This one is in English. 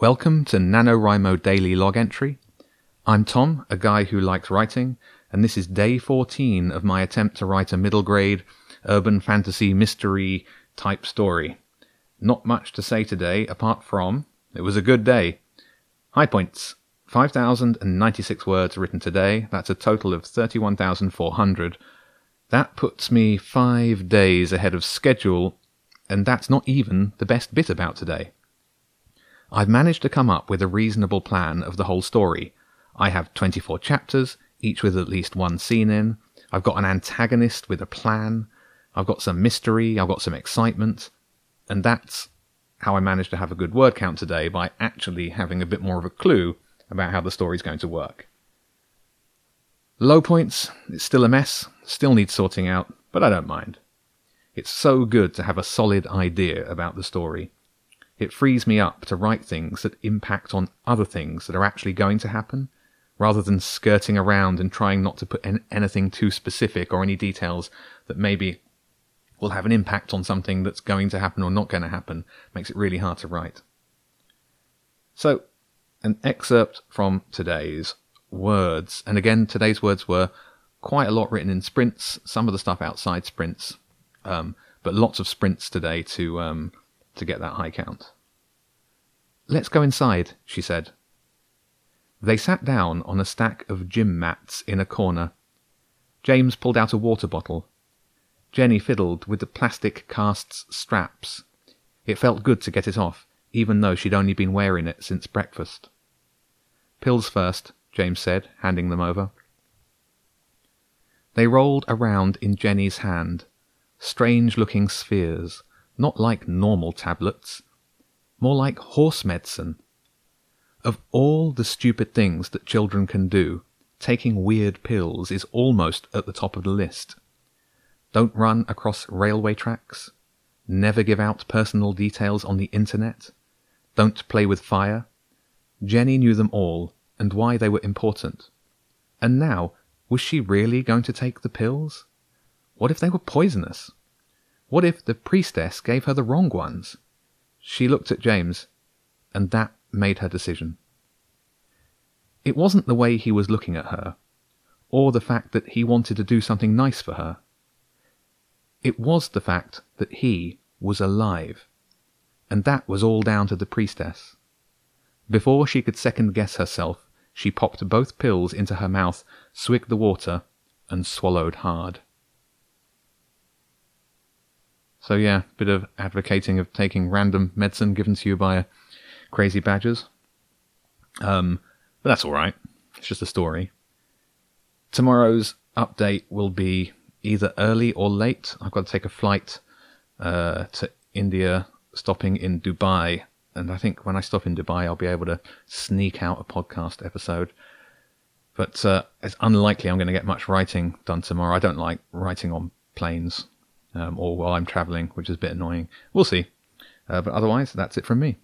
Welcome to NaNoWriMo Daily Log Entry. I'm Tom, a guy who likes writing, and this is day 14 of my attempt to write a middle grade urban fantasy mystery type story. Not much to say today apart from it was a good day. High points 5,096 words written today. That's a total of 31,400. That puts me five days ahead of schedule, and that's not even the best bit about today. I've managed to come up with a reasonable plan of the whole story. I have 24 chapters, each with at least one scene in. I've got an antagonist with a plan. I've got some mystery. I've got some excitement. And that's how I managed to have a good word count today by actually having a bit more of a clue about how the story's going to work. Low points, it's still a mess, still needs sorting out, but I don't mind. It's so good to have a solid idea about the story. It frees me up to write things that impact on other things that are actually going to happen, rather than skirting around and trying not to put anything too specific or any details that maybe will have an impact on something that's going to happen or not going to happen. Makes it really hard to write. So, an excerpt from today's words. And again, today's words were quite a lot written in sprints, some of the stuff outside sprints, um, but lots of sprints today to um, to get that high count. Let's go inside, she said. They sat down on a stack of gym mats in a corner. James pulled out a water bottle. Jenny fiddled with the plastic cast's straps. It felt good to get it off, even though she'd only been wearing it since breakfast. Pills first, James said, handing them over. They rolled around in Jenny's hand, strange looking spheres, not like normal tablets, more like horse medicine. Of all the stupid things that children can do, taking weird pills is almost at the top of the list. Don't run across railway tracks. Never give out personal details on the internet. Don't play with fire. Jenny knew them all and why they were important. And now, was she really going to take the pills? What if they were poisonous? What if the priestess gave her the wrong ones? She looked at James, and that made her decision. It wasn't the way he was looking at her, or the fact that he wanted to do something nice for her. It was the fact that he was alive, and that was all down to the priestess. Before she could second guess herself, she popped both pills into her mouth, swigged the water, and swallowed hard. So yeah, bit of advocating of taking random medicine given to you by crazy badgers. Um, but that's all right. It's just a story. Tomorrow's update will be either early or late. I've got to take a flight uh, to India, stopping in Dubai, and I think when I stop in Dubai, I'll be able to sneak out a podcast episode. But uh, it's unlikely I'm going to get much writing done tomorrow. I don't like writing on planes um, or while I'm traveling, which is a bit annoying. We'll see. Uh, but otherwise, that's it from me.